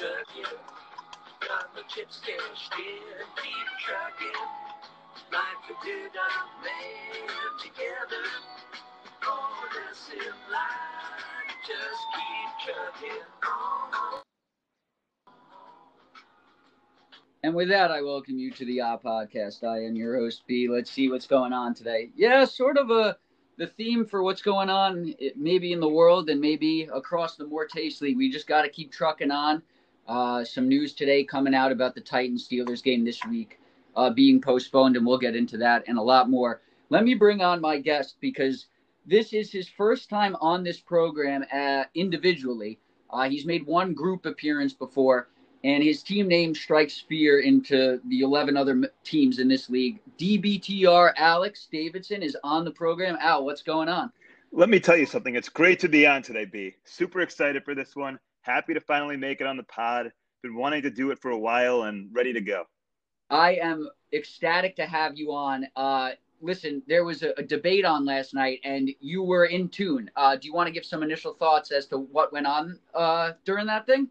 Got chips cashed in, keep I made together. Just keep. And with that, I welcome you to the Ah Podcast. I am your host, B. Let's see what's going on today. Yeah, sort of a the theme for what's going on, maybe in the world and maybe across the Mortase League. We just got to keep trucking on. Uh, some news today coming out about the Titans Steelers game this week uh, being postponed, and we'll get into that and a lot more. Let me bring on my guest because this is his first time on this program uh, individually. Uh, he's made one group appearance before and his team name strikes fear into the 11 other teams in this league. DBTR Alex Davidson is on the program. Al, what's going on? Let me tell you something. It's great to be on today, B. Super excited for this one. Happy to finally make it on the pod. Been wanting to do it for a while and ready to go. I am ecstatic to have you on. Uh, listen, there was a, a, debate on last night, and you were in tune. Uh, do you want to give some initial thoughts as to what went on uh, during that thing?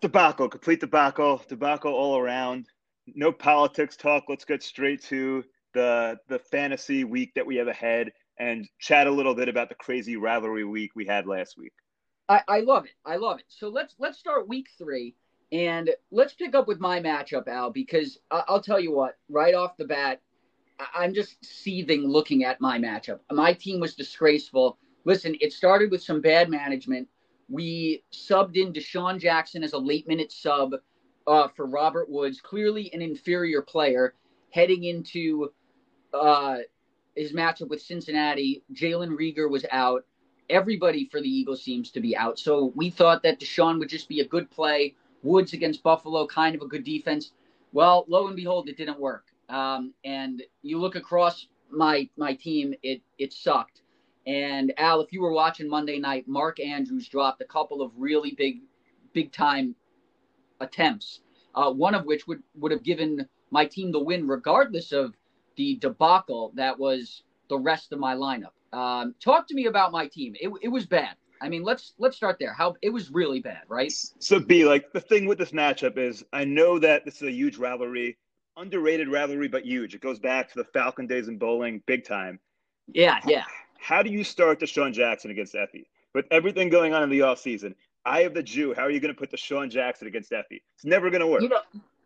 debacle, complete debacle, debacle all around. No politics talk. Let's get straight to the the fantasy week that we have ahead and chat a little bit about the crazy rivalry week we had last week. I, I love it. I love it. So let's let's start week three and let's pick up with my matchup, Al, because I'll tell you what, right off the bat, I'm just seething looking at my matchup. My team was disgraceful. Listen, it started with some bad management. We subbed in DeSean Jackson as a late minute sub uh, for Robert Woods, clearly an inferior player heading into uh, his matchup with Cincinnati. Jalen Reagor was out. Everybody for the Eagles seems to be out. So we thought that DeSean would just be a good play. Woods against Buffalo, kind of a good defense. Well, lo and behold, it didn't work. Um, and you look across my my team, it it sucked. And Al, if you were watching Monday night, Mark Andrews dropped a couple of really big, big time attempts. Uh, one of which would would have given my team the win, regardless of the debacle that was the rest of my lineup. Um, talk to me about my team. It, it was bad. I mean, let's let's start there. How it was really bad, right? So, B, like the thing with this matchup is, I know that this is a huge rivalry, underrated rivalry, but huge. It goes back to the Falcon days in bowling, big time. Yeah, yeah. How do you start DeSean Jackson against Effie? With everything going on in the off season, I have the Jew. How are you going to put DeSean Jackson against Effie? It's never going to work. You know,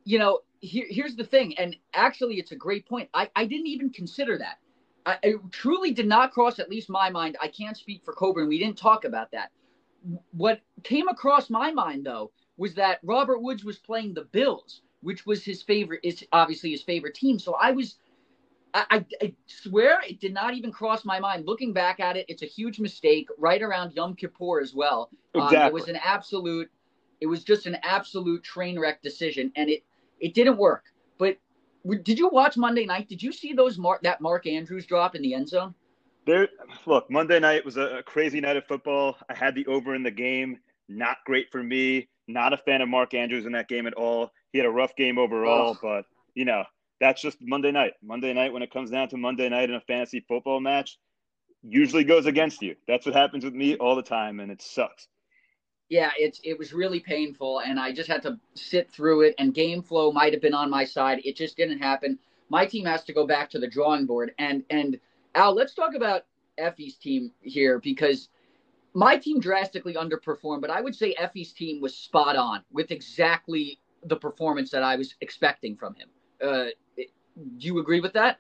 you know here, here's the thing, and actually, it's a great point. I, I didn't even consider that. I, it truly did not cross at least my mind. I can't speak for Coburn. We didn't talk about that. What came across my mind though was that Robert Woods was playing the Bills, which was his favorite. It's obviously his favorite team. So I was I, I, swear it did not even cross my mind. Looking back at it, it's a huge mistake right around Yom Kippur as well. Exactly. Um, it was an absolute, it was just an absolute train wreck decision, and it it didn't work. But did you watch Monday night? Did you see those Mark that Mark Andrews drop in the end zone? There, look, Monday night was a, crazy night of football. I had the over in the game. Not great for me. Not a fan of Mark Andrews in that game at all. He had a rough game overall, oh. but you know that's just Monday night. Monday night, when it comes down to Monday night in a fantasy football match, usually goes against you. That's what happens with me all the time, and it sucks. Yeah, it's it was really painful, and I just had to sit through it. And game flow might have been on my side. It just didn't happen. My team has to go back to the drawing board. And and Al, let's talk about Effie's team here because my team drastically underperformed, but I would say Effie's team was spot on with exactly the performance that I was expecting from him. Uh, do you agree with that?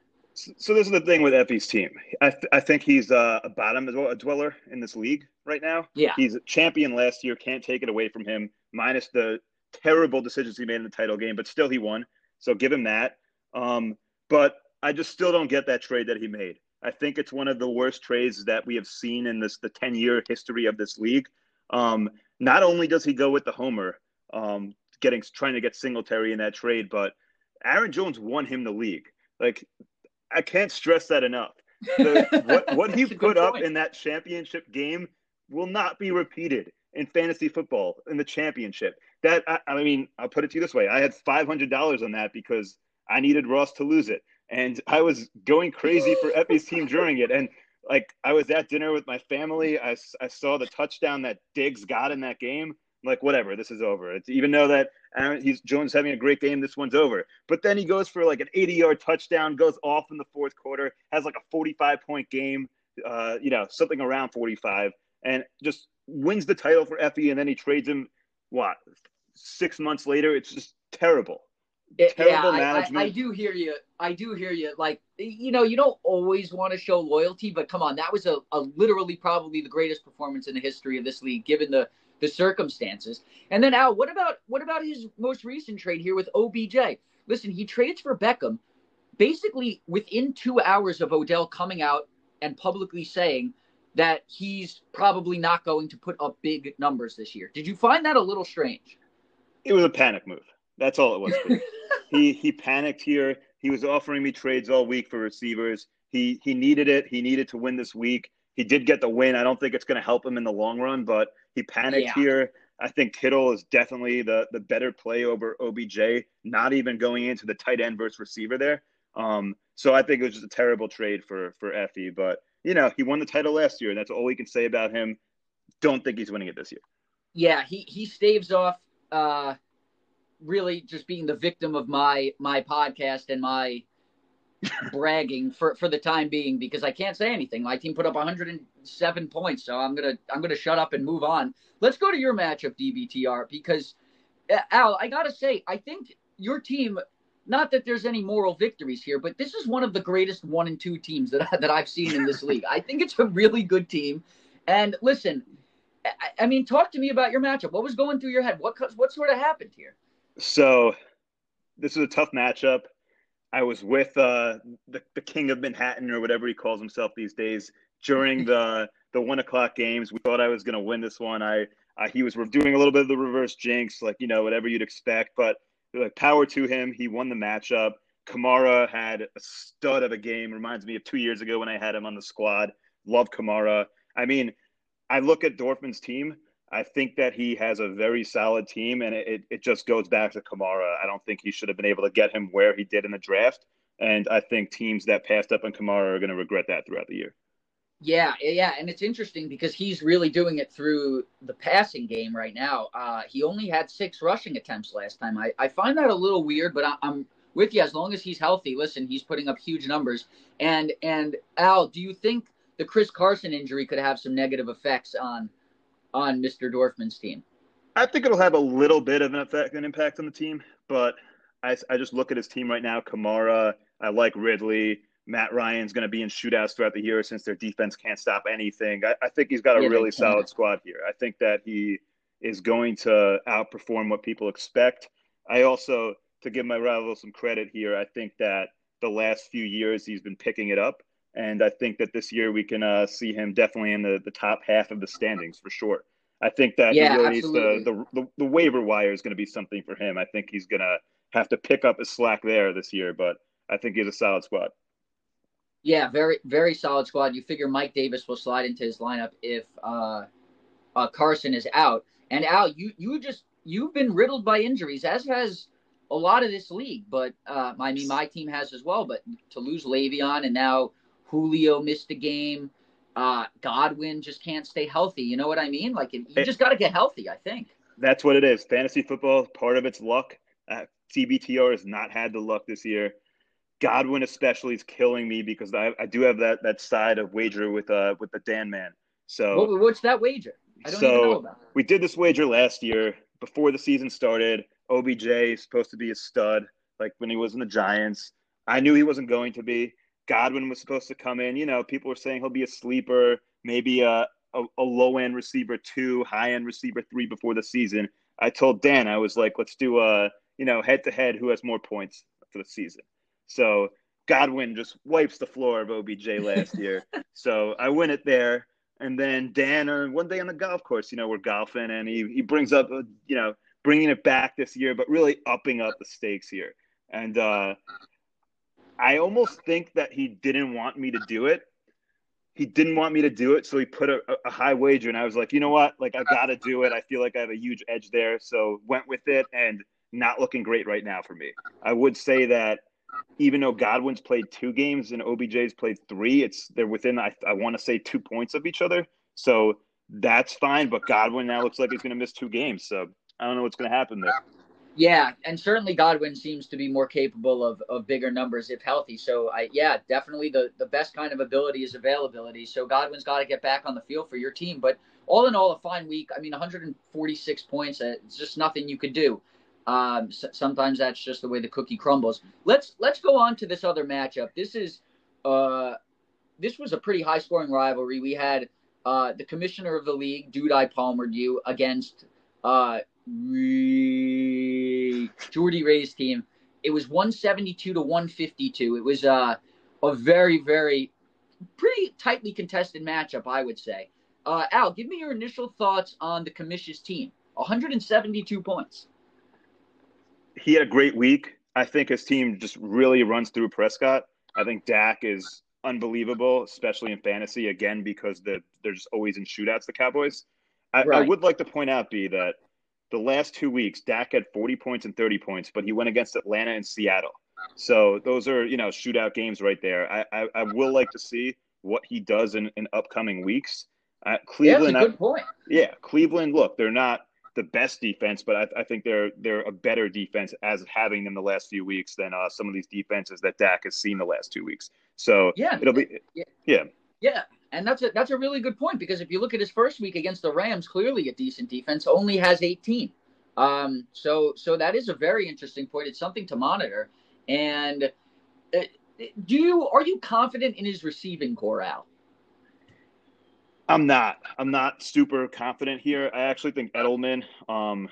So this is the thing with Effie's team. I, th- I think he's uh, a bottom a dweller in this league right now. Yeah, he's a champion last year. Can't take it away from him. Minus the terrible decisions he made in the title game, but still he won. So give him that. Um, but I just still don't get that trade that he made. I think it's one of the worst trades that we have seen in this the ten year history of this league. Um, not only does he go with the homer, um, getting trying to get Singletary in that trade, but Aaron Jones won him the league. Like I can't stress that enough. The, what what he put up in that championship game will not be repeated in fantasy football in the championship. That I, I mean, I'll put it to you this way: I had five hundred dollars on that because I needed Ross to lose it, and I was going crazy for Effie's team during it. And like I was at dinner with my family, I, I saw the touchdown that Diggs got in that game. I'm like, whatever, this is over. It's even though that Aaron, he's Jones having a great game, this one's over. But then he goes for like an 80 yard touchdown, goes off in the fourth quarter, has like a 45 point game, uh, you know, something around 45, and just wins the title for Effie, and then he trades him. What six months later? It's just terrible. It, terrible yeah, management. I, I, I, do hear you. I do hear you. Like you know, you don't always want to show loyalty, but come on, that was a, a literally probably the greatest performance in the history of this league, given the the circumstances. And then Al, what about what about his most recent trade here with OBJ? Listen, he trades for Beckham basically within two hours of Odell coming out and publicly saying that he's probably not going to put up big numbers this year. Did you find that a little strange? It was a panic move. That's all it was. he he panicked here. He was offering me trades all week for receivers. He he needed it. He needed to win this week. He did get the win. I don't think it's going to help him in the long run, but he panicked yeah. here. I think Kittle is definitely the the better play over OBJ. Not even going into the tight end versus receiver there. Um, so I think it was just a terrible trade for for Effie. But you know, he won the title last year, and that's all we can say about him. Don't think he's winning it this year. Yeah, he he staves off uh, really just being the victim of my my podcast and my bragging for for the time being because I can't say anything. My team put up 107 points, so I'm gonna I'm gonna shut up and move on. Let's go to your matchup, DBTR, because uh, Al, I gotta say, I think your team. Not that there's any moral victories here, but this is one of the greatest one and two teams that I, that I've seen in this league. I think it's a really good team. And listen, I, I mean, talk to me about your matchup. What was going through your head? What what sort of happened here? So, this is a tough matchup. I was with uh, the the king of Manhattan or whatever he calls himself these days during the the one o'clock games. We thought I was going to win this one. I uh, he was doing a little bit of the reverse jinx, like you know whatever you'd expect, but like power to him. He won the matchup. Kamara had a stud of a game. Reminds me of two years ago when I had him on the squad. Love Kamara. I mean, I look at Dorfman's team. I think that he has a very solid team, and it, it just goes back to Kamara. I don't think he should have been able to get him where he did in the draft. And I think teams that passed up on Kamara are going to regret that throughout the year. Yeah, yeah, and it's interesting because he's really doing it through the passing game right now. Uh, he only had six rushing attempts last time. I, I find that a little weird, but I, I'm with you as long as he's healthy. Listen, he's putting up huge numbers. And and Al, do you think the Chris Carson injury could have some negative effects on on Mr. Dorfman's team? I think it'll have a little bit of an effect, an impact on the team, but I, I just look at his team right now. Kamara, I like Ridley. Matt Ryan's going to be in shootouts throughout the year since their defense can't stop anything. I, I think he's got a yeah, really solid squad here. I think that he is going to outperform what people expect. I also, to give my rival some credit here, I think that the last few years he's been picking it up. And I think that this year we can uh, see him definitely in the, the top half of the standings for sure. I think that yeah, he really needs to, the, the, the waiver wire is going to be something for him. I think he's going to have to pick up his slack there this year, but I think he's a solid squad. Yeah, very very solid squad. You figure Mike Davis will slide into his lineup if uh, uh, Carson is out. And Al, you you just you've been riddled by injuries, as has a lot of this league. But uh, I mean, my team has as well. But to lose Le'Veon and now Julio missed a game. Uh, Godwin just can't stay healthy. You know what I mean? Like you just got to get healthy. I think that's what it is. Fantasy football, part of its luck. Uh, TBTR has not had the luck this year. Godwin especially is killing me because I, I do have that that side of wager with uh with the Dan man. So what, what's that wager? I don't so even know about it. we did this wager last year before the season started. OBJ is supposed to be a stud, like when he was in the Giants. I knew he wasn't going to be. Godwin was supposed to come in. You know, people were saying he'll be a sleeper, maybe a, a, a low end receiver two, high end receiver three before the season. I told Dan, I was like, let's do a, you know, head to head who has more points for the season. So Godwin just wipes the floor of OBJ last year. so I win it there. And then Dan, uh, one day on the golf course, you know, we're golfing and he, he brings up, uh, you know, bringing it back this year, but really upping up the stakes here. And uh, I almost think that he didn't want me to do it. He didn't want me to do it, so he put a, a high wager, and I was like, you know what? Like, I got to do it. I feel like I have a huge edge there, so went with it, and not looking great right now for me. I would say that even though Godwin's played two games and OBJ's played three, it's they're within I, I want to say two points of each other. So that's fine. But Godwin now looks like he's going to miss two games, so I don't know what's going to happen there. Yeah, and certainly Godwin seems to be more capable of, of bigger numbers if healthy. So I yeah, definitely the, the best kind of ability is availability. So Godwin's got to get back on the field for your team. But all in all, a fine week. I mean, 146 points. Uh, it's just nothing you could do. Um, sometimes that's just the way the cookie crumbles. Let's let's go on to this other matchup. This is uh, this was a pretty high scoring rivalry. We had uh, the commissioner of the league, Dude I Palmered you against uh, Jordy Ray's team. It was 172 to 152. It was uh, a very, very pretty tightly contested matchup, I would say. Uh, Al, give me your initial thoughts on the commission's team. 172 points. He had a great week. I think his team just really runs through Prescott. I think Dak is unbelievable, especially in fantasy, again, because the, they're just always in shootouts, the Cowboys. I, right. I would like to point out, B, that the last two weeks, Dak had 40 points and 30 points, but he went against Atlanta and Seattle. So those are, you know, shootout games right there. I, I, I will like to see what he does in, in upcoming weeks. Uh, Cleveland, yeah, good I, point. Yeah, Cleveland. Look, they're not the best defense, but I, I, think they're they're a better defense as of having them the last few weeks than uh, some of these defenses that Dak has seen the last two weeks. So yeah, it'll be yeah, yeah, yeah. And that's a that's a really good point because if you look at his first week against the Rams, clearly a decent defense, only has 18. Um, so so that is a very interesting point. It's something to monitor. And uh, do you are you confident in his receiving corps, Al? I'm not. I'm not super confident here. I actually think Edelman, um,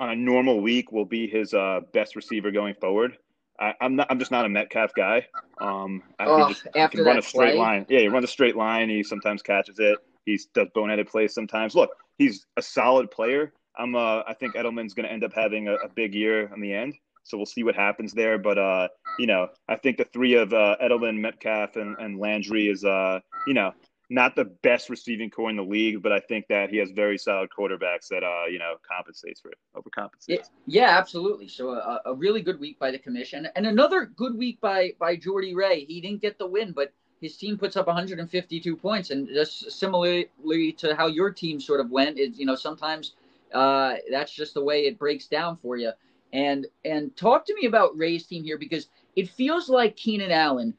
on a normal week, will be his uh, best receiver going forward. I, am not. I'm just not a Metcalf guy. Um, oh, just after can run a straight play? line. Yeah, he runs a straight line. He sometimes catches it. He does boneheaded plays sometimes. Look, he's a solid player. I'm. Uh, I think Edelman's going to end up having a, a, big year in the end. So we'll see what happens there. But uh, you know, I think the three of uh, Edelman, Metcalf, and, and Landry is uh, you know, not the best receiving corps in the league, but I think that he has very solid quarterbacks that uh, you know compensates for it, overcompensates. Yeah, yeah absolutely. So a, a, really good week by the commission, and another good week by by Jordy Ray. He didn't get the win, but his team puts up 152 points, and just similarly to how your team sort of went, is you know sometimes uh, that's just the way it breaks down for you. And and talk to me about Ray's team here because it feels like Keenan Allen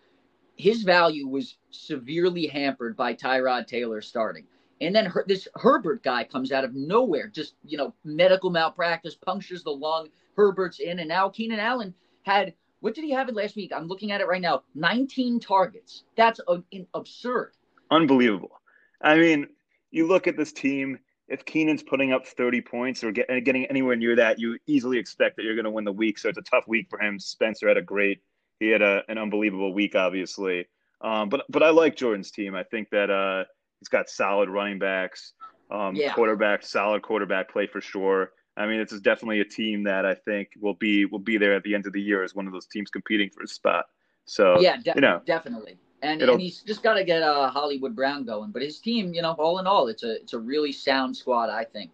his value was severely hampered by Tyrod Taylor starting. And then her, this Herbert guy comes out of nowhere, just, you know, medical malpractice, punctures the lung. Herbert's in. And now Keenan Allen had, what did he have it last week? I'm looking at it right now 19 targets. That's a, absurd. Unbelievable. I mean, you look at this team, if Keenan's putting up 30 points or get, getting anywhere near that, you easily expect that you're going to win the week. So it's a tough week for him. Spencer had a great he had a, an unbelievable week, obviously. Um, but but I like Jordan's team. I think that uh, he's got solid running backs, um, yeah. quarterback, solid quarterback play for sure. I mean, it's definitely a team that I think will be will be there at the end of the year as one of those teams competing for a spot. So yeah, de- you know, definitely. And, and he's just got to get uh, Hollywood Brown going. But his team, you know, all in all, it's a it's a really sound squad. I think.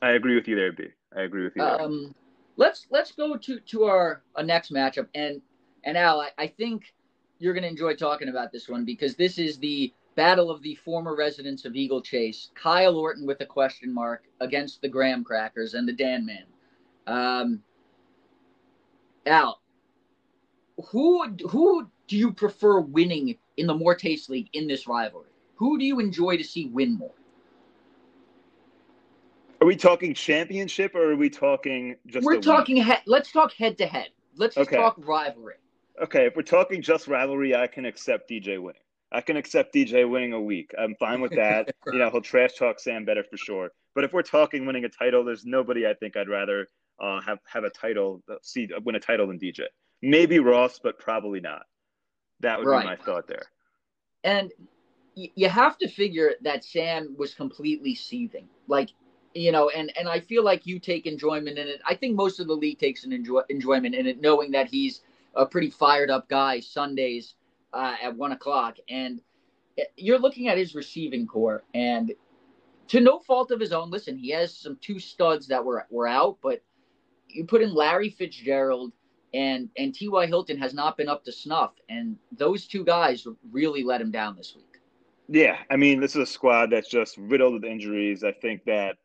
I agree with you there, B. I agree with you. There. Um, let's let's go to to our, our next matchup, and and Al, I, I think you're going to enjoy talking about this one because this is the battle of the former residents of Eagle Chase. Kyle Orton with a question mark against the Graham Crackers and the Dan Man. Um, Al, who who do you prefer winning in the More Taste League in this rivalry? Who do you enjoy to see win more? Are we talking championship or are we talking just? We're talking head. Let's talk head to head. Let's just okay. talk rivalry okay, if we're talking just rivalry, I can accept DJ winning. I can accept DJ winning a week. I'm fine with that. you know, he'll trash talk Sam better for sure. But if we're talking winning a title, there's nobody I think I'd rather uh, have have a title, uh, see win a title than DJ. Maybe Ross, but probably not. That would right. be my thought there. And you have to figure that Sam was completely seething, like you know, and and I feel like you take enjoyment in it. I think most of the league takes an enjoy, enjoyment in it, knowing that he's a pretty fired up guy Sundays uh, at one o'clock, and you're looking at his receiving corps, and to no fault of his own. Listen, he has some two studs that were were out, but you put in Larry Fitzgerald and and T.Y. Hilton has not been up to snuff, and those two guys really let him down this week. Yeah, I mean, this is a squad that's just riddled with injuries. I think that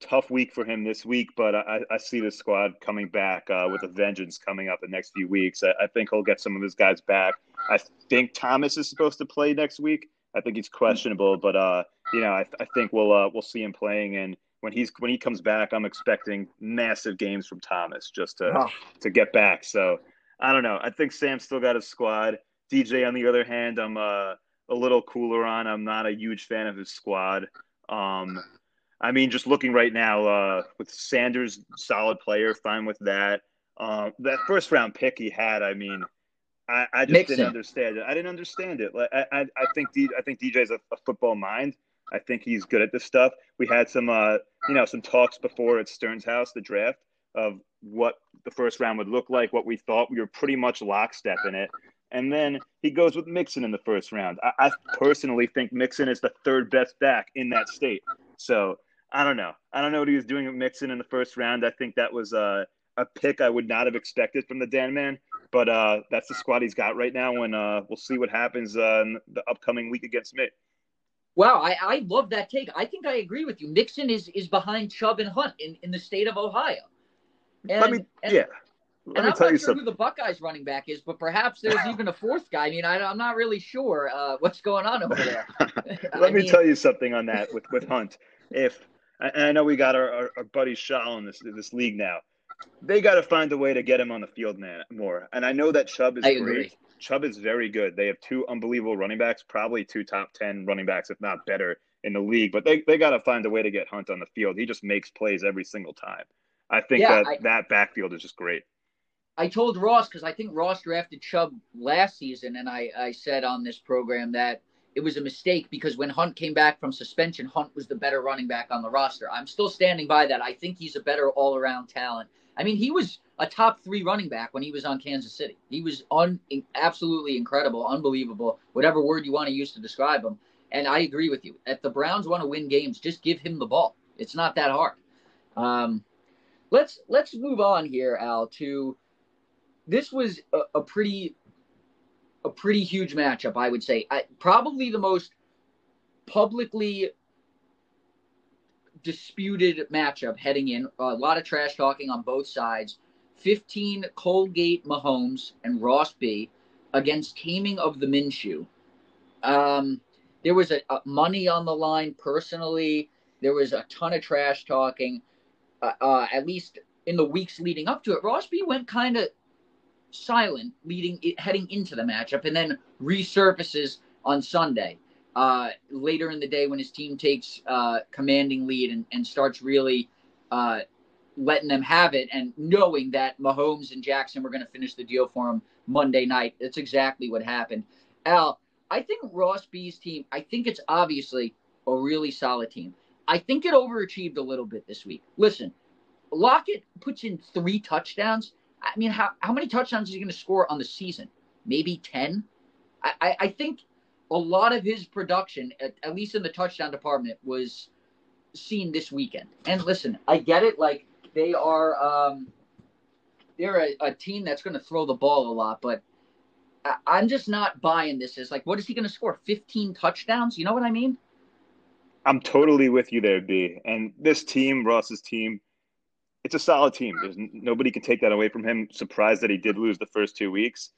tough week for him this week, but I, I see the squad coming back uh, with a vengeance coming up the next few weeks. I, I, think he'll get some of his guys back. I think Thomas is supposed to play next week. I think he's questionable, but uh, you know, I, I think we'll uh, we'll see him playing, and when he's when he comes back, I'm expecting massive games from Thomas just to oh. to get back. So I don't know. I think Sam's still got his squad. DJ, on the other hand, I'm uh, a little cooler on. I'm not a huge fan of his squad. Um, I mean, just looking right now uh, with Sanders, solid player, fine with that. Uh, that first round pick he had, I mean, I, I just didn't understand it. I didn't understand it. Like, I, I, I think D, I think DJ's a, a football mind. I think he's good at this stuff. We had some, uh, you know, some talks before at Stern's house, the draft, of what the first round would look like, what we thought. We were pretty much lockstep in it. And then he goes with Mixon in the first round. I, I personally think Mixon is the third best back in that state. So I don't know. I don't know what he was doing with Mixon in the first round. I think that was uh, a pick I would not have expected from the Dan man. But uh, that's the squad he's got right now, and uh, we'll see what happens uh, in the upcoming week against me. Wow, I, I love that take. I think I agree with you. Mixon is is behind Chubb and Hunt in, in the state of Ohio. And, Let me, and, yeah. Let and I'm not sure who the Buckeyes running back is, but perhaps there's even a fourth guy. I mean, I, am not really sure uh, what's going on over there. Let I me mean... tell you something on that with, with Hunt. If and I know we got our, our, our buddy Shaw in this this league now. They got to find a way to get him on the field, man, more. And I know that Chubb is I great. Agree. Chubb is very good. They have two unbelievable running backs, probably two top ten running backs, if not better, in the league. But they, they got to find a way to get Hunt on the field. He just makes plays every single time. I think yeah, that I, that backfield is just great. I told Ross because I think Ross drafted Chubb last season, and I, I said on this program that it was a mistake because when Hunt came back from suspension, Hunt was the better running back on the roster. I'm still standing by that. I think he's a better all around talent. I mean, he was a top three running back when he was on Kansas City. He was un, absolutely incredible, unbelievable, whatever word you want to use to describe him. And I agree with you. If the Browns want to win games, just give him the ball. It's not that hard. Um, let's let's move on here, Al, to this was a, a pretty a pretty huge matchup, I would say. I, probably the most publicly disputed matchup heading in. A lot of trash talking on both sides. 15 Colgate Mahomes and Ross B against Taming of the Minshew. Um, there was a, a, money on the line personally. There was a ton of trash talking. Uh, uh, at least in the weeks leading up to it, Ross B went kind of silent leading heading into the matchup, and then resurfaces on Sunday uh, later in the day when his team takes uh, commanding lead and, and starts really uh, letting them have it, and knowing that Mahomes and Jackson were going to finish the deal for him Monday night. That's exactly what happened. Al, I think Ross B's team. I think it's obviously a really solid team. I think it overachieved a little bit this week. Listen, Lockett puts in three touchdowns I mean, how, how many touchdowns is he going to score on the season? Maybe 10? I, I, think a lot of his production, at, at, least in the touchdown department, was seen this weekend. And listen, I get it. Like, they are um, they're a, a team that's going to throw the ball a lot, but I, I'm just not buying this Is like, what is he going to score? 15 touchdowns? You know what I mean? I'm totally with you there, B. And this team, Ross's team, it's a solid team. There's nobody can take that away from him. Surprised that he did lose the first two weeks.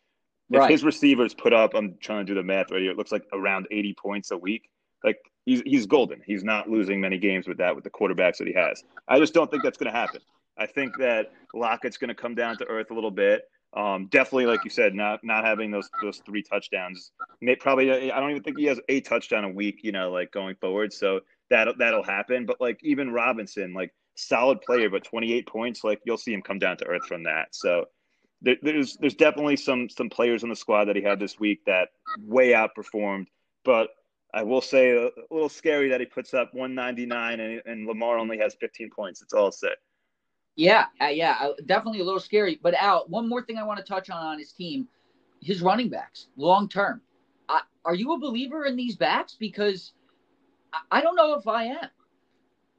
If right. his receivers put up, I'm trying to do the math right here. It looks like around 80 points a week. Like he's he's golden. He's not losing many games with that with the quarterbacks that he has. I just don't think that's going to happen. I think that Lockett's going to come down to earth a little bit. Um, definitely, like you said, not not having those those three touchdowns. May, probably, I don't even think he has a touchdown a week. You know, like going forward. So that that'll happen. But like even Robinson, like solid player, but 28 points, like you'll see him come down to earth from that. So there, there's there's definitely some some players in the squad that he had this week that way outperformed. But I will say a, a little scary that he puts up 199 and, and Lamar only has 15 points. It's all I'll. Yeah, uh, yeah, uh, definitely a little scary. But Al, one more thing I want to touch on on his team, his running backs, long term. Uh, are you a believer in these backs? Because I, I don't know if I am.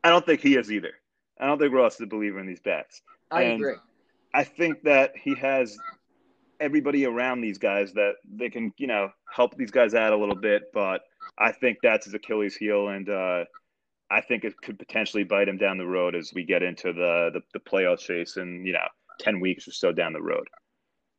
I don't think he is either. I don't think Ross is a believer in these backs. I and agree. I think that he has everybody around these guys that they can, you know, help these guys out a little bit. But I think that's his Achilles heel, and uh, I think it could potentially bite him down the road as we get into the the, the playoff chase and you know ten weeks or so down the road.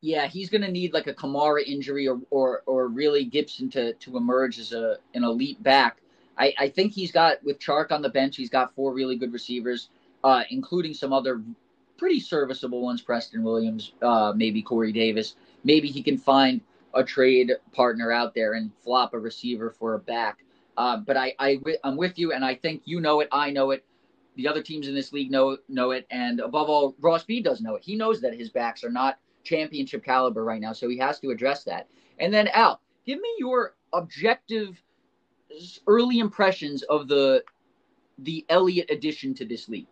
Yeah, he's going to need like a Kamara injury or, or or really Gibson to to emerge as a an elite back. I, I think he's got with Chark on the bench, he's got four really good receivers, uh, including some other pretty serviceable ones. Preston Williams, uh, maybe Corey Davis. Maybe he can find a trade partner out there and flop a receiver for a back. Uh, but I, I, I'm with you, and I think you know it. I know it. The other teams in this league know know it, and above all, Ross B does know it. He knows that his backs are not championship caliber right now, so he has to address that. And then Al, give me your objective early impressions of the the Elliott addition to this league.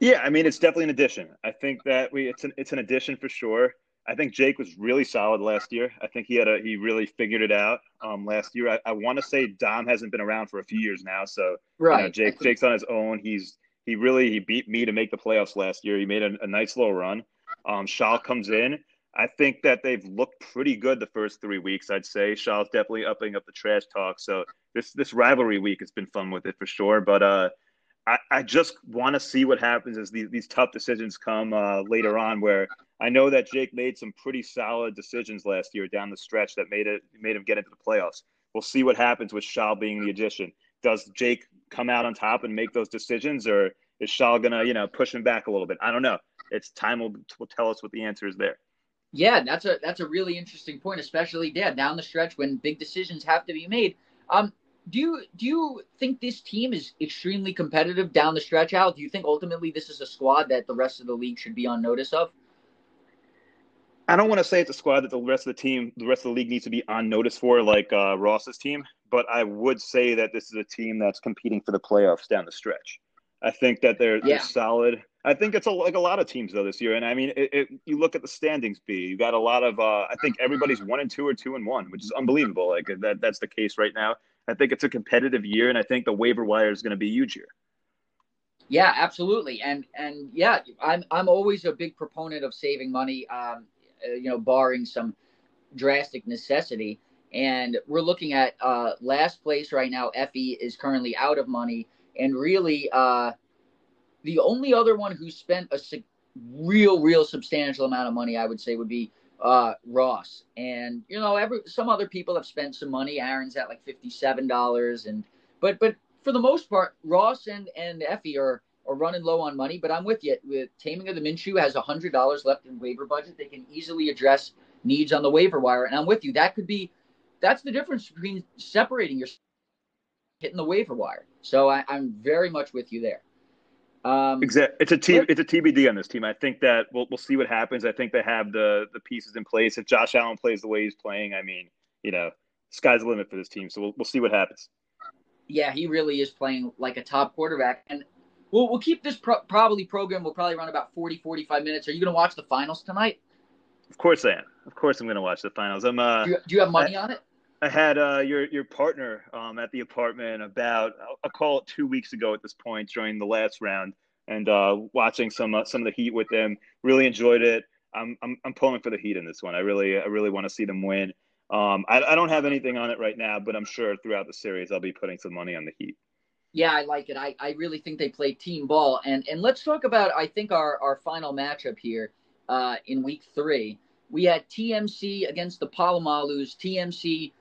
Yeah, I mean it's definitely an addition. I think that we it's an it's an addition for sure. I think Jake was really solid last year. I think he had a he really figured it out um, last year. I, I want to say Dom hasn't been around for a few years now, so right. You know, Jake Jake's on his own. He's he really he beat me to make the playoffs last year. He made a, a nice little run. Um, Shaw comes in. I think that they've looked pretty good the first three weeks. I'd say Shaw's definitely upping up the trash talk. So this this rivalry week has been fun with it for sure. But uh, I, I just want to see what happens as these, these tough decisions come uh, later on. Where I know that Jake made some pretty solid decisions last year down the stretch that made it made him get into the playoffs. We'll see what happens with Shaw being the addition. Does Jake come out on top and make those decisions, or is Shaw gonna you know push him back a little bit? I don't know. It's time will, will tell us what the answer is there. Yeah, that's a that's a really interesting point, especially yeah down the stretch when big decisions have to be made. Um, do you do you think this team is extremely competitive down the stretch out? Do you think ultimately this is a squad that the rest of the league should be on notice of? I don't want to say it's a squad that the rest of the team, the rest of the league needs to be on notice for, like uh, Ross's team. But I would say that this is a team that's competing for the playoffs down the stretch. I think that they're, yeah. they're solid. I think it's a, like a lot of teams though this year, and I mean, it, it, you look at the standings. B, you got a lot of. Uh, I think everybody's one and two or two and one, which is unbelievable. Like that, that's the case right now. I think it's a competitive year, and I think the waiver wire is going to be huge here. Yeah, absolutely, and and yeah, I'm I'm always a big proponent of saving money. Um, uh, you know, barring some drastic necessity. And we're looking at uh, last place right now. Effie is currently out of money, and really, uh, the only other one who spent a real, real substantial amount of money, I would say, would be uh, Ross. And you know, every some other people have spent some money. Aaron's at like fifty-seven dollars, and but but for the most part, Ross and and Effie are are running low on money. But I'm with you. With Taming of the Minshew has a hundred dollars left in waiver budget. They can easily address needs on the waiver wire, and I'm with you. That could be that's the difference between separating your hitting the waiver wire. So I, I'm very much with you there. Um, exactly. It's a t- it's a TBD on this team. I think that we'll we'll see what happens. I think they have the the pieces in place. If Josh Allen plays the way he's playing, I mean, you know, sky's the limit for this team. So we'll we'll see what happens. Yeah, he really is playing like a top quarterback, and we'll we'll keep this pro- probably program. We'll probably run about 40, 45 minutes. Are you going to watch the finals tonight? Of course I am. Of course I'm going to watch the finals. I'm. Uh, do you, do you have money I, on it? I had uh, your your partner um, at the apartment about I'll call it two weeks ago at this point during the last round, and uh, watching some uh, some of the Heat with them. Really enjoyed it. I'm, I'm I'm pulling for the Heat in this one. I really I really want to see them win. Um, I, I don't have anything on it right now, but I'm sure throughout the series I'll be putting some money on the Heat. Yeah, I like it. I, I really think they play team ball. And and let's talk about I think our, our final matchup here uh, in week three. We had TMC against the Polamalus. TMC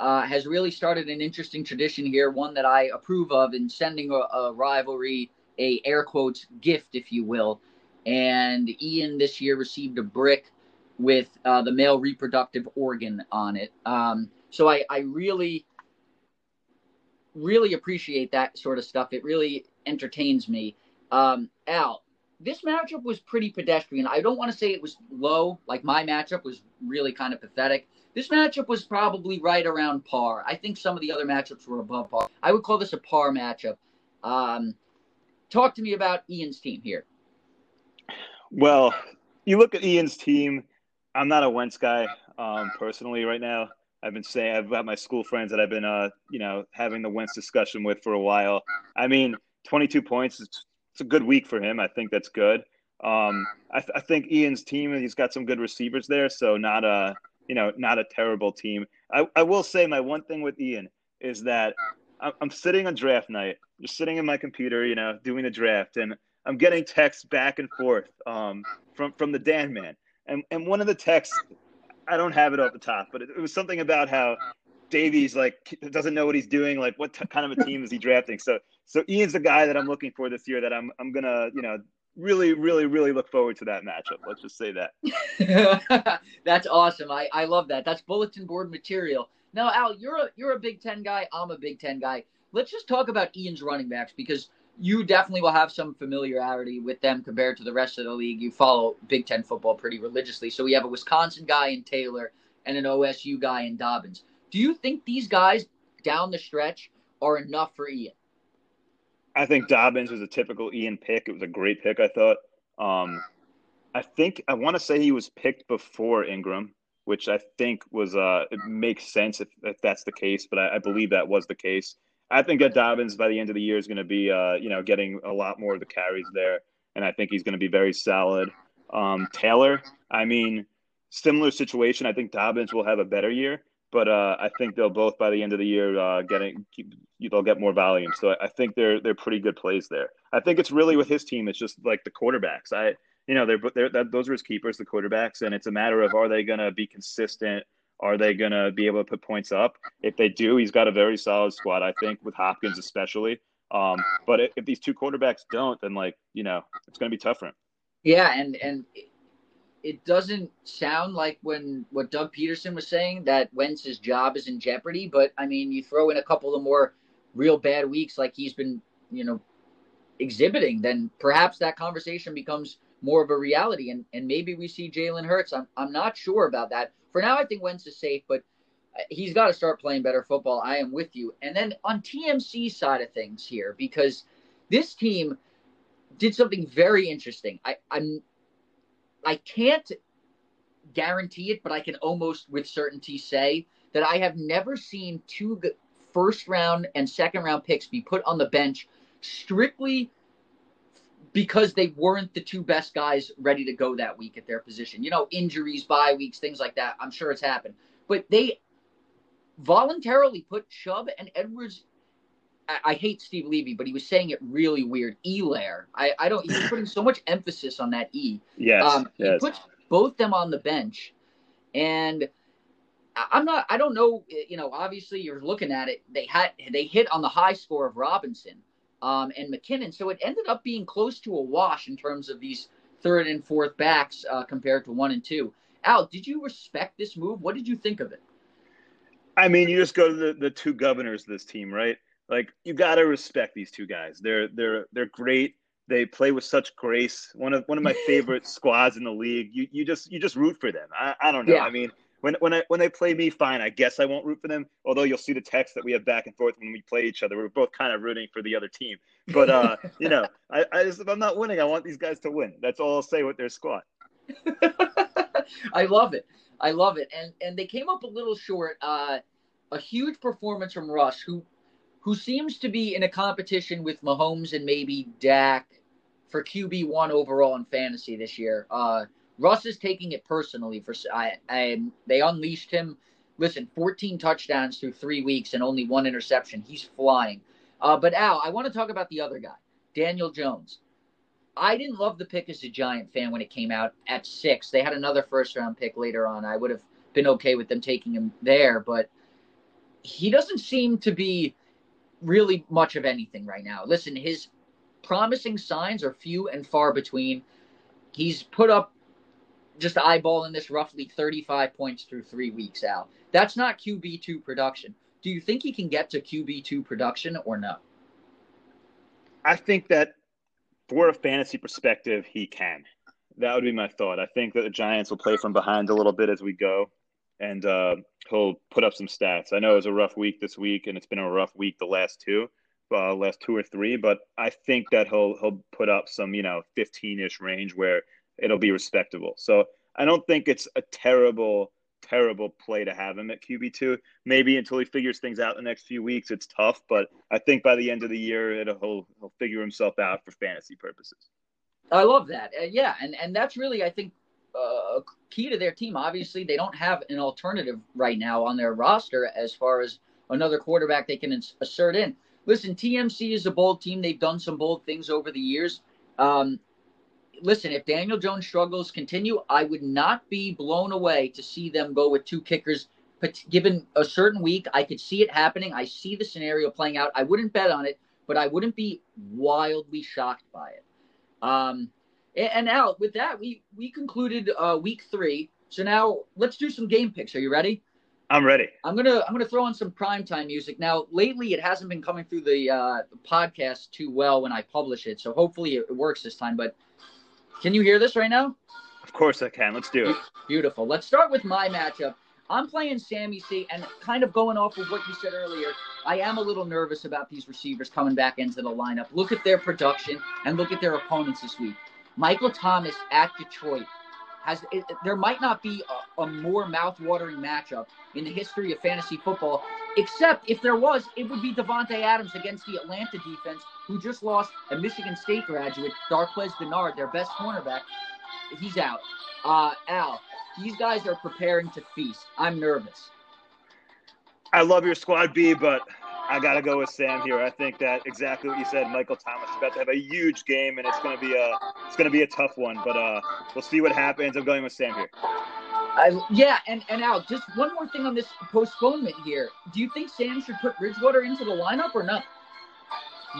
uh, has really started an interesting tradition here, one that I approve of in sending a, a rivalry, a air quotes gift, if you will. And Ian this year received a brick with uh, the male reproductive organ on it. Um, so I, I really, really appreciate that sort of stuff. It really entertains me. Um, Al, this matchup was pretty pedestrian. I don't want to say it was low, like my matchup was really kind of pathetic. This matchup was probably right around par. I think some of the other matchups were above par. I would call this a par matchup. Um, talk to me about Ian's team here. Well, you look at Ian's team. I'm not a Wentz guy um, personally right now. I've been saying I've got my school friends that I've been, uh, you know, having the Wentz discussion with for a while. I mean, 22 points. It's, it's a good week for him. I think that's good. Um, I, th- I, think Ian's team. He's got some good receivers there, so not a you know, not a terrible team. I, I will say my one thing with Ian is that I'm, sitting on draft night, just sitting in my computer, you know, doing the draft, and I'm getting texts back and forth um, from from the Dan man, and and one of the texts, I don't have it off the top, but it, it was something about how Davies like doesn't know what he's doing. Like, what t- kind of a team is he drafting? So, so Ian's the guy that I'm looking for this year. That I'm I'm gonna you know really really really look forward to that matchup. Let's just say that. That's awesome. I I love that. That's bulletin board material. Now, Al, you're a you're a Big Ten guy. I'm a Big Ten guy. Let's just talk about Ian's running backs because you definitely will have some familiarity with them compared to the rest of the league. You follow Big Ten football pretty religiously. So we have a Wisconsin guy in Taylor and an OSU guy in Dobbins. Do you think these guys down the stretch are enough for Ian? I think Dobbins was a typical Ian pick. It was a great pick, I thought. Um, I think I want to say he was picked before Ingram, which I think was uh, it makes sense if, if that's the case, but I, I believe that was the case. I think that Dobbins by the end of the year is going to be, uh, you know, getting a lot more of the carries there, and I think he's going to be very solid. Um, Taylor, I mean, similar situation. I think Dobbins will have a better year, but uh, I think they'll both by the end of the year uh, getting they'll get more volume. So I think they're they're pretty good plays there. I think it's really with his team. It's just like the quarterbacks. I you know they're, they're that, those are his keepers, the quarterbacks, and it's a matter of are they going to be consistent are they going to be able to put points up? If they do, he's got a very solid squad, I think, with Hopkins especially. Um, but if, if these two quarterbacks don't, then like you know, it's going to be tough for him. Yeah, and and it doesn't sound like when what Doug Pederson was saying that Wentz's job is in jeopardy. But I mean, you throw in a couple of more real bad weeks like he's been, you know, exhibiting, then perhaps that conversation becomes more of a reality. And and maybe we see Jalen Hurts. I'm I'm not sure about that. For now, I think Wentz is safe, but uh, he's got to start playing better football. I am with you. And then on TMC side of things here, because this team did something very interesting. I, I'm I can't guarantee it, but I can almost with certainty say that I have never seen two first round and second round picks be put on the bench strictly because they weren't the two best guys ready to go that week at their position. You know, injuries, bye weeks, things like that. I'm sure it's happened. But they voluntarily put Chubb and Edwards. I, I hate Steve Levy, but he was saying it really weird. Elair. I, I don't. He's putting so much emphasis on that E. Yes. Um, yes. He puts both them on the bench, and I'm not. I don't know. You know, obviously you're looking at it. They had they hit on the high score of Robinson um, and McKinnon. So it ended up being close to a wash in terms of these third and fourth backs uh, compared to one and two. Al, did you respect this move? What did you think of it? I mean, you just go to the, the two governors of this team, right? Like you got to respect these two guys. They're they're they're great. They play with such grace. One of one of my favorite squads in the league. You you just you just root for them. I, I don't know. Yeah. I mean, when when I when they play me, fine. I guess I won't root for them. Although you'll see the text that we have back and forth when we play each other. We're both kind of rooting for the other team. But uh, you know, I, I just, if I'm not winning, I want these guys to win. That's all I'll say with their squad. I love it. I love it. And and they came up a little short. Uh, a huge performance from Russ, who who seems to be in a competition with Mahomes and maybe Dak for QB one overall in fantasy this year. Uh, Russ is taking it personally for I, I they unleashed him. Listen, 14 touchdowns through three weeks and only one interception. He's flying. Uh, but Al, I want to talk about the other guy, Daniel Jones. I didn't love the pick as a Giant fan when it came out at six. They had another first round pick later on. I would have been okay with them taking him there, but he doesn't seem to be really much of anything right now. Listen, his promising signs are few and far between. He's put up just eyeballing this roughly 35 points through three weeks, Al. That's not QB2 production. Do you think he can get to QB2 production or no? I think that for a fantasy perspective, he can. That would be my thought. I think that the Giants will play from behind a little bit as we go, and uh, he'll put up some stats. I know it was a rough week this week, and it's been a rough week the last two, uh, last two or three. But I think that he'll he'll put up some, you know, 15-ish range where it'll be respectable. So I don't think it's a terrible, terrible play to have him at QB2. Maybe until he figures things out the next few weeks, it's tough. But I think by the end of the year, it'll, he'll, he'll figure himself out for fantasy purposes. I love that. Uh, yeah. And, and that's really, I think, uh, key to their team. Obviously, they don't have an alternative right now on their roster as far as another quarterback they can ins- assert in. Listen, TMC is a bold team. They've done some bold things over the years. Um, listen, if Daniel Jones struggles continue, I would not be blown away to see them go with two kickers. But given a certain week, I could see it happening. I see the scenario playing out. I wouldn't bet on it, but I wouldn't be wildly shocked by it. Um, and, now with that, we we concluded uh, week three. So now let's do some game picks. Are you ready? I'm ready. I'm gonna I'm gonna throw on some primetime music. Now lately it hasn't been coming through the, uh, the podcast too well when I publish it, so hopefully it works this time. But can you hear this right now? Of course I can. Let's do it. Beautiful. Let's start with my matchup. I'm playing Sammy C, and kind of going off of what you said earlier, I am a little nervous about these receivers coming back into the lineup. Look at their production and look at their opponents this week. Michael Thomas at Detroit has it, there might not be a, a more mouth-watering matchup in the history of fantasy football, except if there was, it would be Davante Adams against the Atlanta defense, who just lost a Michigan State graduate, Darqueze Dennard, their best cornerback. He's out. Uh, Al, these guys are preparing to feast. I'm nervous. I love your squad B, but I got to go with Sam here. I think that exactly what you said. Michael Thomas is about to have a huge game, and it's going to be a it's going to be a tough one. But uh, we'll see what happens. I'm going with Sam here. I, yeah, and and Al, just one more thing on this postponement here. Do you think Sam should put Bridgewater into the lineup or not?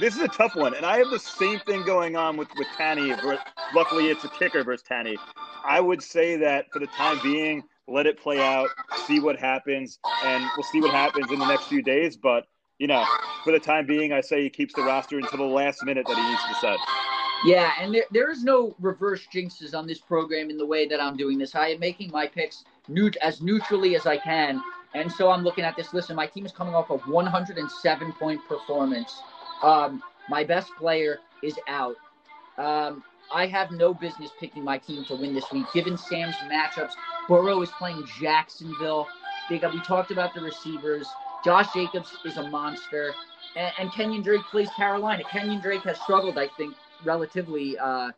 This is a tough one, and I have the same thing going on with with Tanny. But luckily, it's a kicker versus Tanny. I would say that for the time being, let it play out, see what happens, and we'll see what happens in the next few days. But you know, for the time being, I say he keeps the roster until the last minute that he needs to decide. Yeah, and there, there is no reverse jinxes on this program in the way that I'm doing this. I am making my picks neut- as neutrally as I can. And so I'm looking at this. Listen, my team is coming off a 107 point performance. Um, my best player is out. Um, I have no business picking my team to win this week. Given Sam's matchups, Burrow is playing Jacksonville. They got, we talked about the receivers. Josh Jacobs is a monster. And, and Kenyon Drake plays Carolina. Kenyon Drake has struggled, I think, relatively uh,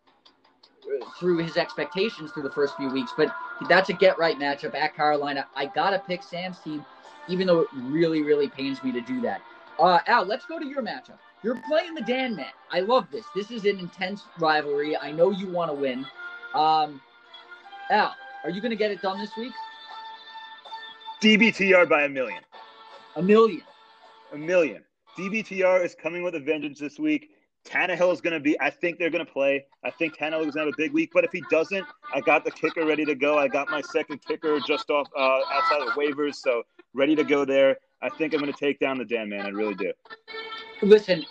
through his expectations through the first few weeks. But that's a get right matchup at Carolina. I got to pick Sam's team, even though it really, really pains me to do that. Uh, Al, let's go to your matchup. You're playing the Dan Man. I love this. This is an intense rivalry. I know you want to win. Um, Al, are you going to get it done this week? DBTR by a million. A million. A million. DBTR is coming with a vengeance this week. Tannehill is going to be, I think they're going to play. I think Tannehill is going to have a big week. But if he doesn't, I got the kicker ready to go. I got my second kicker just off uh, outside of waivers. So ready to go there. I think I'm going to take down the Dan Man. I really do. Listen,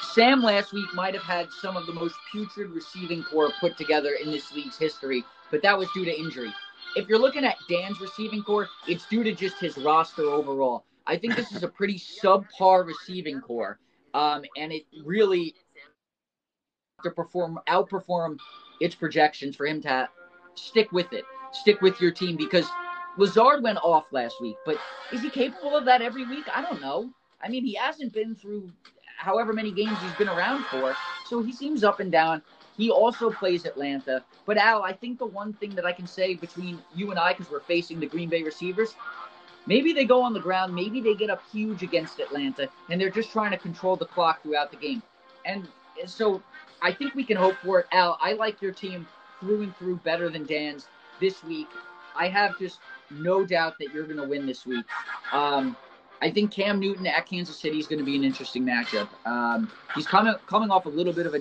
Sam last week might have had some of the most putrid receiving corps put together in this league's history, but that was due to injury. If you're looking at Dan's receiving corps, it's due to just his roster overall. I think this is a pretty subpar receiving corps, um, and it really to perform outperform its projections for him to stick with it, stick with your team because Lazard went off last week, but is he capable of that every week? I don't know. I mean, he hasn't been through however many games he's been around for, so he seems up and down. He also plays Atlanta. But Al, I think the one thing that I can say between you and I, because we're facing the Green Bay receivers, maybe they go on the ground, maybe they get up huge against Atlanta, and they're just trying to control the clock throughout the game. And so I think we can hope for it. Al, I like your team through and through better than Dan's this week. I have just no doubt that you're going to win this week. Um, I think Cam Newton at Kansas City is going to be an interesting matchup. Um, he's coming coming off a little bit of a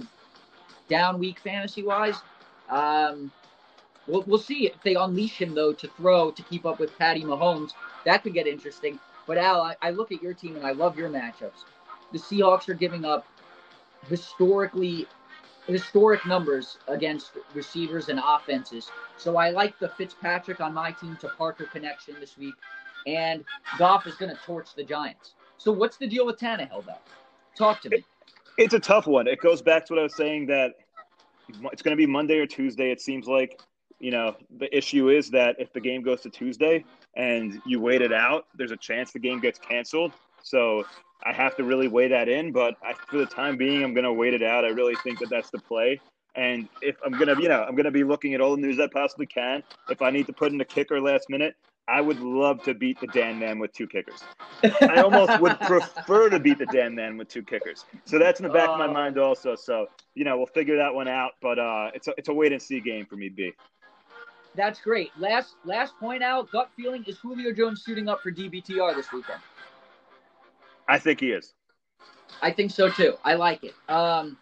down week fantasy wise. Um, we'll, we'll see if they unleash him though to throw to keep up with Patty Mahomes. That could get interesting. But Al, I, I look at your team and I love your matchups. The Seahawks are giving up historically historic numbers against receivers and offenses. So I like the Fitzpatrick on my team to Parker connection this week. And Goff is going to torch the Giants. So what's the deal with Tannehill, though? Talk to me. It's a tough one. It goes back to what I was saying that it's going to be Monday or Tuesday. It seems like, you know, the issue is that if the game goes to Tuesday and you wait it out, there's a chance the game gets canceled. So I have to really weigh that in. But I, for the time being, I'm going to wait it out. I really think that that's the play. And if I'm gonna, you know, I'm gonna be looking at all the news I possibly can. If I need to put in a kicker last minute, I would love to beat the Dan Man with two kickers. I almost would prefer to beat the Dan Man with two kickers. So that's in the back of my Oh. mind also. So you know, we'll figure that one out. But uh, it's a it's a wait and see game for me, B. That's great. Last last point out. Gut feeling is Julio Jones suiting up for DBTR this weekend. I think he is. I think so too. I like it. Um,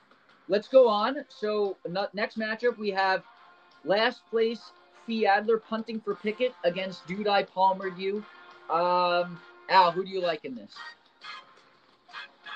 let's go on. So next matchup we have last place Effie Adler punting for Pickett against Dudai Palmer. You, um, Al, who do you like in this?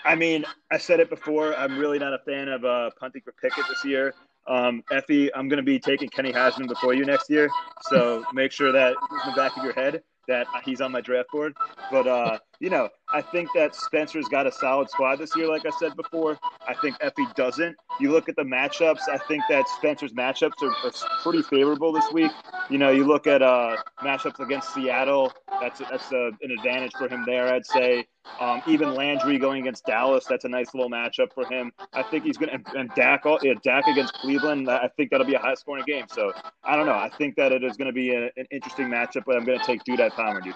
I mean, I said it before. I'm really not a fan of uh, punting for Pickett this year. Um, Effie, I'm going to be taking Kenny Hasman before you next year. So make sure that in the back of your head that he's on my draft board. But, uh, you know, I think that Spencer's got a solid squad this year, like I said before. I think Effie doesn't. You look at the matchups, I think that Spencer's matchups are, are pretty favorable this week. You know, you look at uh, matchups against Seattle, that's, that's a, an advantage for him there, I'd say. Um, even Landry going against Dallas, that's a nice little matchup for him. I think he's going to, and Dak, yeah, Dak against Cleveland, I think that'll be a high scoring game. So I don't know. I think that it is going to be a, an interesting matchup, but I'm going to take Dudai Palmer there.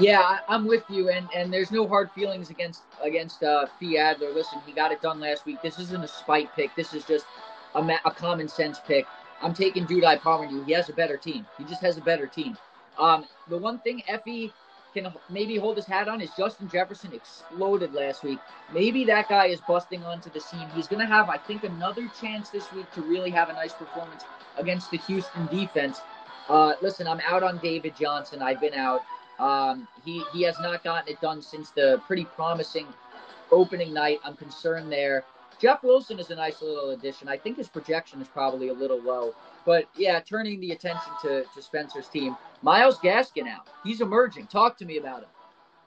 Yeah, I'm with you, and and there's no hard feelings against against uh, Effie Adler. Listen, he got it done last week. This isn't a spite pick. This is just a, ma- a common sense pick. I'm taking Dudai Palmer. He has a better team. He just has a better team. Um, the one thing Effie can maybe hold his hat on is Justin Jefferson exploded last week. Maybe that guy is busting onto the scene. He's going to have, I think, another chance this week to really have a nice performance against the Houston defense. Uh, listen, I'm out on David Johnson. I've been out. Um, he he has not gotten it done since the pretty promising opening night. I'm concerned there. Jeff Wilson is a nice little addition. I think his projection is probably a little low. But yeah, turning the attention to, to Spencer's team. Myles Gaskin out. He's emerging. Talk to me about him.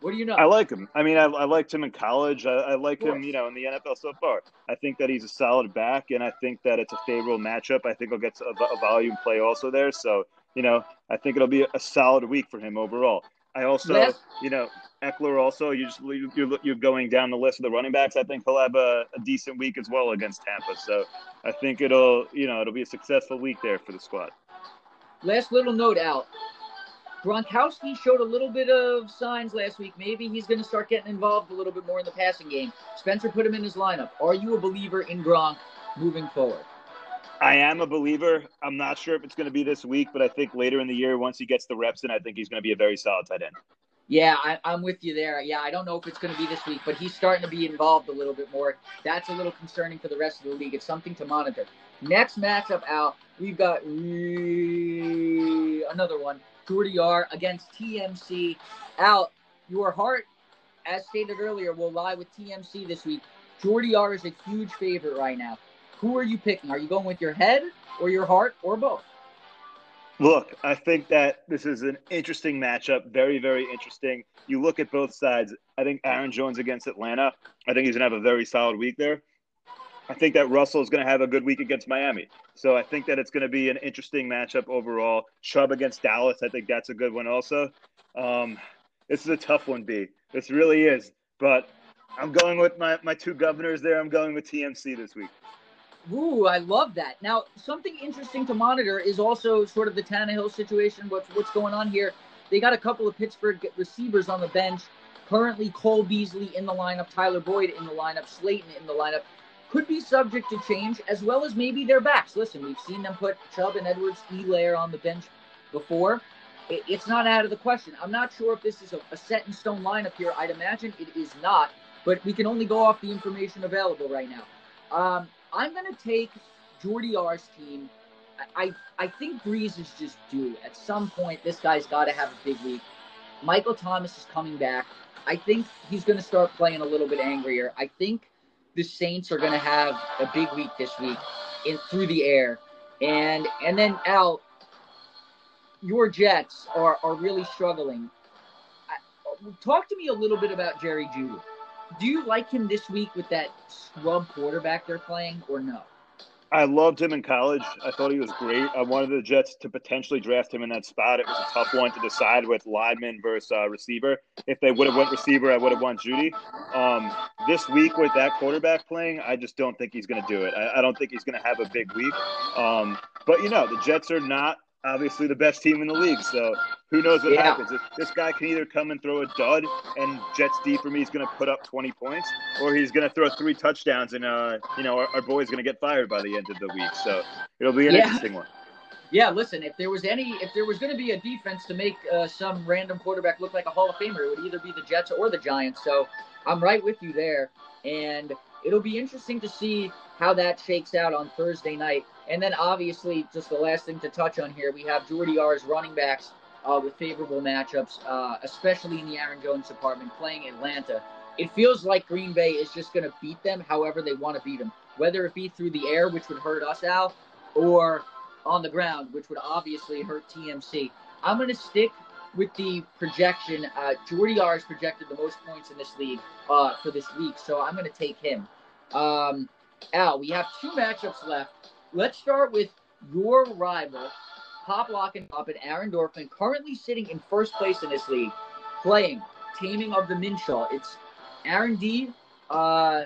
What do you know? I like him. I mean, I, I liked him in college. I, I like him, you know, in the NFL so far. I think that he's a solid back, and I think that it's a favorable matchup. I think he'll get a, a volume play also there. So, you know, I think it'll be a solid week for him overall. I also, Yes. you know, Ekeler also. You just you- you're, you're going down the list of the running backs. I think he'll have a, a decent week as well against Tampa. So I think it'll, you know, it'll be a successful week there for the squad. Last little note out. Gronkowski showed a little bit of signs last week. Maybe he's going to start getting involved a little bit more in the passing game. Spencer put him in his lineup. Are you a believer in Gronk moving forward? I am a believer. I'm not sure if it's going to be this week, but I think later in the year, once he gets the reps in, I think he's going to be a very solid tight end. Yeah, I, I'm with you there. Yeah, I don't know if it's going to be this week, but he's starting to be involved a little bit more. That's a little concerning for the rest of the league. It's something to monitor. Next matchup out, we've got another one. Jordy R against TMC. Al, your heart, as stated earlier, will lie with TMC this week. Jordy R is a huge favorite right now. Who are you picking? Are you going with your head or your heart or both? Look, I think that this is an interesting matchup. Very, very interesting. You look at both sides. I think Aaron Jones against Atlanta. I think he's going to have a very solid week there. I think that Russell is going to have a good week against Miami. So I think that it's going to be an interesting matchup overall. Chubb against Dallas. I think that's a good one also. Um, this is a tough one, B. This really is. But I'm going with my, my two governors there. I'm going with TMC this week. Ooh, I love that. Now, something interesting to monitor is also sort of the Tannehill situation. What's what's going on here? They got a couple of Pittsburgh receivers on the bench. Currently, Cole Beasley in the lineup, Tyler Boyd in the lineup, Slayton in the lineup. Could be subject to change, as well as maybe their backs. Listen, we've seen them put Chubb and Edwards Elair on the bench before. It, it's not out of the question. I'm not sure if this is a, a set in stone lineup here. I'd imagine it is not, but we can only go off the information available right now. Um, I'm going to take Jordy R's team. I, I think Brees is just due. At some point, this guy's got to have a big week. Michael Thomas is coming back. I think he's going to start playing a little bit angrier. I think the Saints are going to have a big week this week in through the air, and and then Al, your Jets are are really struggling. I, talk to me a little bit about Jerry Jeudy. Do you like him this week with that scrub quarterback they're playing, or no? I loved him in college. I thought he was great. I wanted the Jets to potentially draft him in that spot. It was a tough one to decide with lineman versus uh, receiver. If they would have went receiver, I would have won Jeudy. Um, this week with that quarterback playing, I just don't think he's going to do it. I, I, don't think he's going to have a big week. Um, but you know, the Jets are not obviously the best team in the league. So who knows what yeah. happens? If this guy can either come and throw a dud and Jets D for me is going to put up 20 points, or he's going to throw three touchdowns and uh, you know our, our boy's going to get fired by the end of the week. So it'll be an yeah. interesting one. Yeah, listen. If there was any, if there was going to be a defense to make uh, some random quarterback look like a Hall of Famer, it would either be the Jets or the Giants. So I'm right with you there, and it'll be interesting to see how that shakes out on Thursday night. And then obviously, just the last thing to touch on here, we have Jordy R's running backs uh, with favorable matchups, uh, especially in the Aaron Jones department, playing Atlanta. It feels like Green Bay is just going to beat them however they want to beat them, whether it be through the air, which would hurt us out, or on the ground, which would obviously hurt TMC. I'm going to stick with the projection. Uh, Jordy R has projected the most points in this league uh, for this week, so I'm going to take him. Um, Al, we have two matchups left. Let's start with your rival, Pop Lock and Pop and Aaron Dorfman, currently sitting in first place in this league, playing Taming of the Minshew. It's Aaron D. Uh,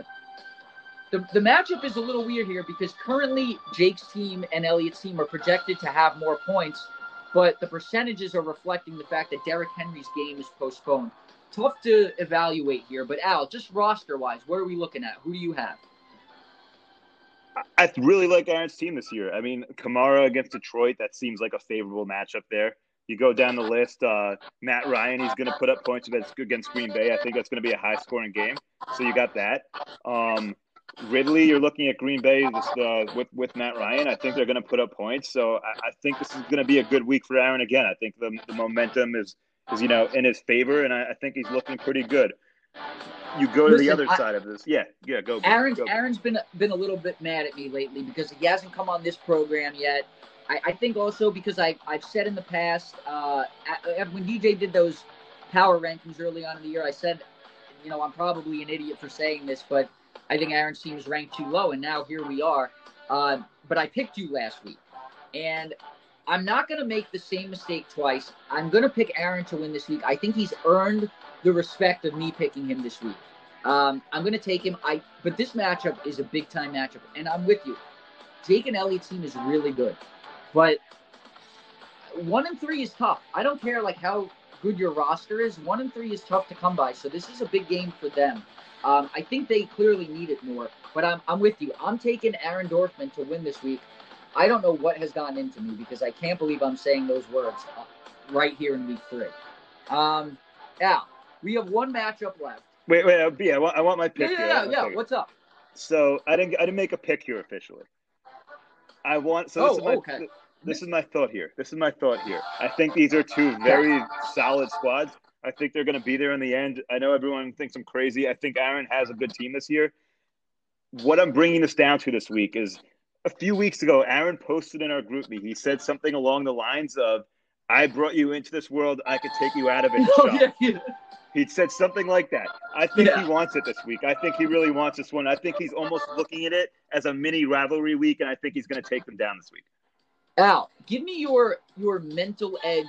the, the matchup is a little weird here because currently Jake's team and Elliott's team are projected to have more points, but the percentages are reflecting the fact that Derrick Henry's game is postponed. Tough to evaluate here, but Al, just roster wise, what are we looking at? Who do you have? I really like Aaron's team this year. I mean, Kamara against Detroit, that seems like a favorable matchup there. You go down the list, uh, Matt Ryan, he's going to put up points against Green Bay. I think that's going to be a high scoring game. So you got that. Um, Ridley, you're looking at Green Bay just, uh, with with Matt Ryan. I think they're going to put up points. So I, I think this is going to be a good week for Aaron again. I think the, the momentum is is you know in his favor, and I, I think he's looking pretty good you go Listen, to the other I, side of this. Yeah, yeah, go. Aaron's go. Aaron's been been a little bit mad at me lately because he hasn't come on this program yet. I, I think also because I I've said in the past uh, when DJ did those power rankings early on in the year, I said, you know, I'm probably an idiot for saying this, but I think Aaron's team is ranked too low, and now here we are. Uh, but I picked you last week, and I'm not going to make the same mistake twice. I'm going to pick Aaron to win this week. I think he's earned the respect of me picking him this week. Um, I'm going to take him. I but this matchup is a big time matchup, and I'm with you. Jake and Elliott's team is really good, but one and three is tough. I don't care like how good your roster is. One and three is tough to come by, so this is a big game for them. Um, I think they clearly need it more, but I'm I'm with you. I'm taking Aaron Dorfman to win this week. I don't know what has gotten into me because I can't believe I'm saying those words uh, right here in week three. Um, Al, we have one matchup left. Wait, wait, uh, yeah, I want, I want my pick. Yeah, yeah, yeah. yeah. What's up? So I didn't, I didn't make a pick here officially. I want. So this oh, is my, okay. This is my thought here. This is my thought here. I think these are two very solid squads. I think they're going to be there in the end. I know everyone thinks I'm crazy. I think Aaron has a good team this year. What I'm bringing this down to this week is a few weeks ago, Aaron posted in our GroupMe. He said something along the lines of, "I brought you into this world. I could take you out of it." Oh, yeah, yeah. He said something like that. I think yeah. he wants it this week. I think he really wants this one. I think he's almost looking at it as a mini rivalry week, and I think he's going to take them down this week. Al, give me your your mental edge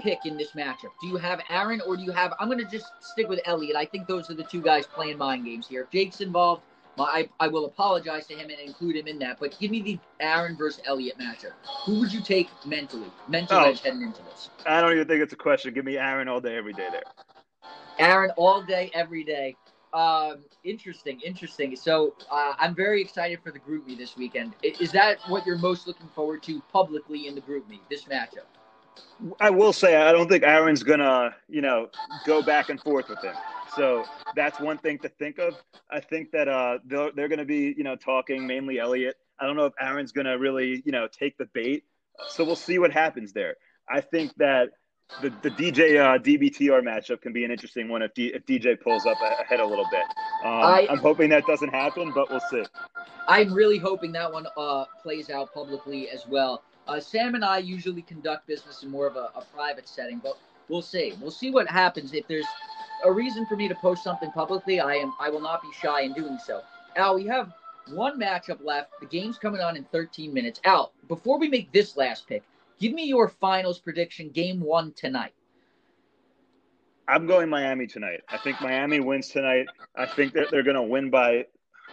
pick in this matchup. Do you have Aaron or do you have? I'm going to just stick with Elliott. I think those are the two guys playing mind games here. If Jake's involved, I, I will apologize to him and include him in that. But give me the Aaron versus Elliott matchup. Who would you take mentally, mental oh, edge heading into this? I don't even think it's a question. Give me Aaron all day, every day there. Aaron all day, every day. Um, interesting, interesting. So uh, I'm very excited for the GroupMe this weekend. Is that what you're most looking forward to publicly in the GroupMe, this matchup? I will say I don't think Aaron's gonna, you know, go back and forth with him. So that's one thing to think of. I think that uh, they're, they're going to be, you know, talking mainly Elliott. I don't know if Aaron's going to really, you know, take the bait. So we'll see what happens there. I think that the, the DJ uh, DBTR matchup can be an interesting one if, D, if DJ pulls up ahead a little bit. Um, I, am hoping that doesn't happen, but we'll see. I'm really hoping that one uh, plays out publicly as well. Uh, Sam and I usually conduct business in more of a, a private setting, but we'll see. We'll see what happens if there's a reason for me to post something publicly, I am I will not be shy in doing so. Al, we have one matchup left. The game's coming on in 13 minutes. Al, before we make this last pick, give me your finals prediction. Game one tonight. I'm going Miami tonight. I think Miami wins tonight. I think that they're going to win by,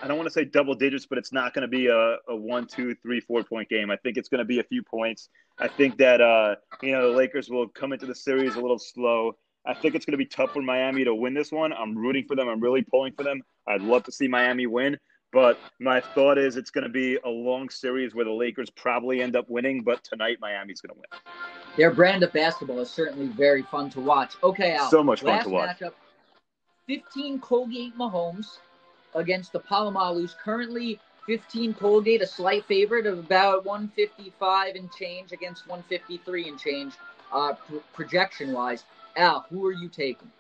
I don't want to say double digits, but it's not going to be a, a one, two, three, four point game. I think it's going to be a few points. I think that, uh, you know, the Lakers will come into the series a little slow. I think it's going to be tough for Miami to win this one. I'm rooting for them. I'm really pulling for them. I'd love to see Miami win, but my thought is it's going to be a long series where the Lakers probably end up winning, but tonight Miami's going to win. Their brand of basketball is certainly very fun to watch. Okay, Al. So much fun to watch. Matchup, 15 Colgate Mahomes against the Polamalus. Currently 15 Colgate, a slight favorite of about 155 and change against 153 and change uh, pr- projection wise. Al, who are you taking?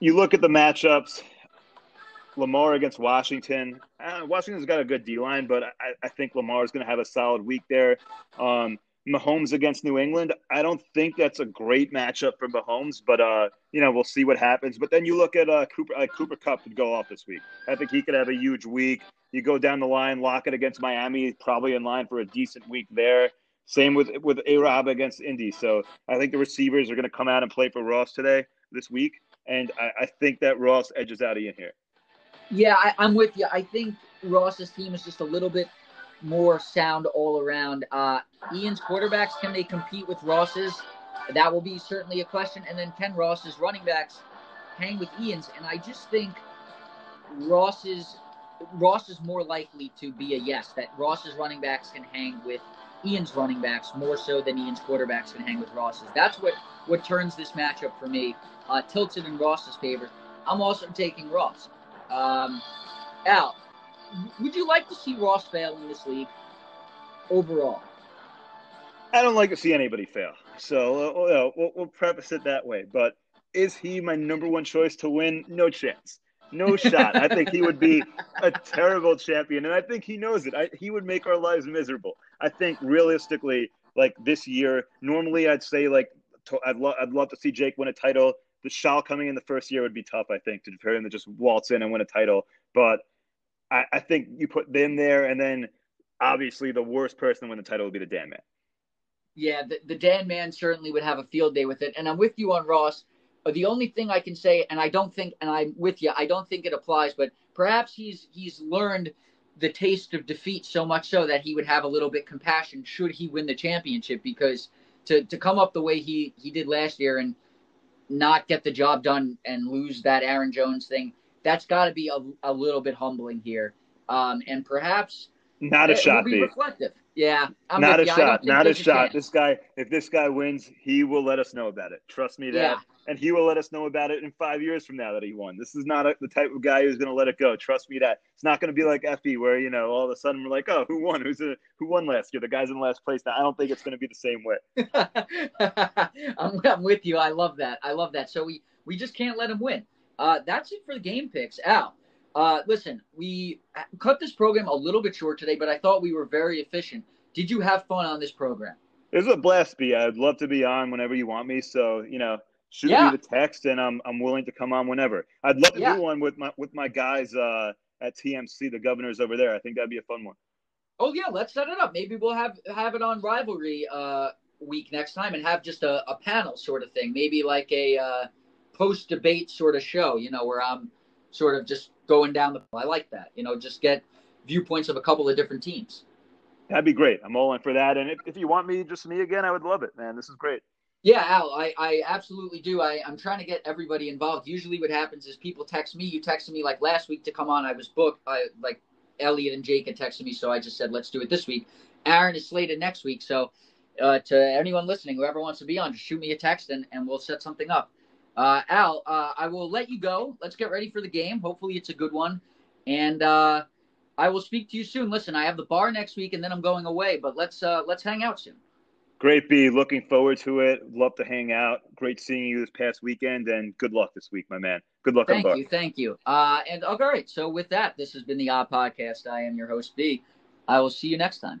You look at the matchups. Lamar against Washington. Uh, Washington's got a good D line, but I, I think Lamar is going to have a solid week there. Um, Mahomes against New England. I don't think that's a great matchup for Mahomes, but uh, you know we'll see what happens. But then you look at uh, Cooper. Uh, Cooper Kupp could go off this week. I think he could have a huge week. You go down the line, Lockett against Miami, probably in line for a decent week there. Same with with A Rob against Indy. So I think the receivers are going to come out and play for Ross today this week, and I, I think that Ross edges out Ian here. Yeah, I, I'm with you. I think Ross's team is just a little bit more sound all around. Uh, Ian's quarterbacks, can they compete with Ross's? That will be certainly a question. And then can Ross's running backs hang with Ian's? And I just think Ross's Ross is more likely to be a yes. That Ross's running backs can hang with Ian's running backs more so than Ian's quarterbacks can hang with Ross's. That's what what turns this matchup for me uh, tilted in Ross's favor. I'm also taking Ross. Um, Al, would you like to see Ross fail in this league overall? I don't like to see anybody fail. So uh, we'll, we'll preface it that way. But is he my number one choice to win? No chance. No shot. I think he would be a terrible champion, and I think he knows it. I, he would make our lives miserable. I think realistically, like this year, normally I'd say like to, I'd, lo- I'd love to see Jake win a title. The Shal coming in the first year would be tough, I think, to for him to just waltz in and win a title. But I, I think you put them there, and then obviously the worst person to win the title would be the Dan Man. Yeah, the, the Dan Man certainly would have a field day with it. And I'm with you on Ross. The only thing I can say, and I don't think, and I'm with you, I don't think it applies, but perhaps he's he's learned the taste of defeat so much so that he would have a little bit compassion should he win the championship because to, to come up the way he, he did last year and not get the job done and lose that Aaron Jones thing, that's got to be a, a little bit humbling here. Um, and perhaps not a shot, be reflective. Yeah, I'm not a you. shot. Not a shot. This guy, if this guy wins, he will let us know about it. Trust me that. Yeah. And he will let us know about it in five years from now that he won. This is not a, the type of guy who's going to let it go. Trust me that. It's not going to be like Effie, where you know all of a sudden we're like, oh, who won? Who's a, who won last year? The guy's in last place now. I don't think it's going to be the same way. I'm, I'm with you. I love that. I love that. So we we just can't let him win. Uh, that's it for the game picks. Al, uh, listen, we cut this program a little bit short today, but I thought we were very efficient. Did you have fun on this program? It was a blast, B. I'd love to be on whenever you want me. So, you know, shoot yeah. me the text, and I'm I'm willing to come on whenever. I'd love to yeah. do one with my with my guys uh, at TMC, the governors over there. I think that'd be a fun one. Oh yeah, let's set it up. Maybe we'll have have it on rivalry uh, week next time, and have just a, a panel sort of thing. Maybe like a uh, post debate sort of show. You know, where I'm sort of just going down the. I like that. You know, just get viewpoints of a couple of different teams. That'd be great. I'm all in for that. And if, if you want me, just me again, I would love it, man. This is great. Yeah, Al, I, I absolutely do. I, I'm trying to get everybody involved. Usually, what happens is people text me. You texted me like last week to come on. I was booked. I like Elliot and Jake had texted me, so I just said let's do it this week. Aaron is slated next week, so uh, to anyone listening, whoever wants to be on, just shoot me a text and, and we'll set something up. Uh, Al, uh, I will let you go. Let's get ready for the game. Hopefully, it's a good one. And uh, I will speak to you soon. Listen, I have the bar next week, and then I'm going away. But let's uh, let's hang out soon. Great, B. Looking forward to it. Love to hang out. Great seeing you this past weekend, and good luck this week, my man. Good luck. On both. Thank you, thank you. Uh, and all right. So with that, this has been the Odd Podcast. I am your host, B. I will see you next time.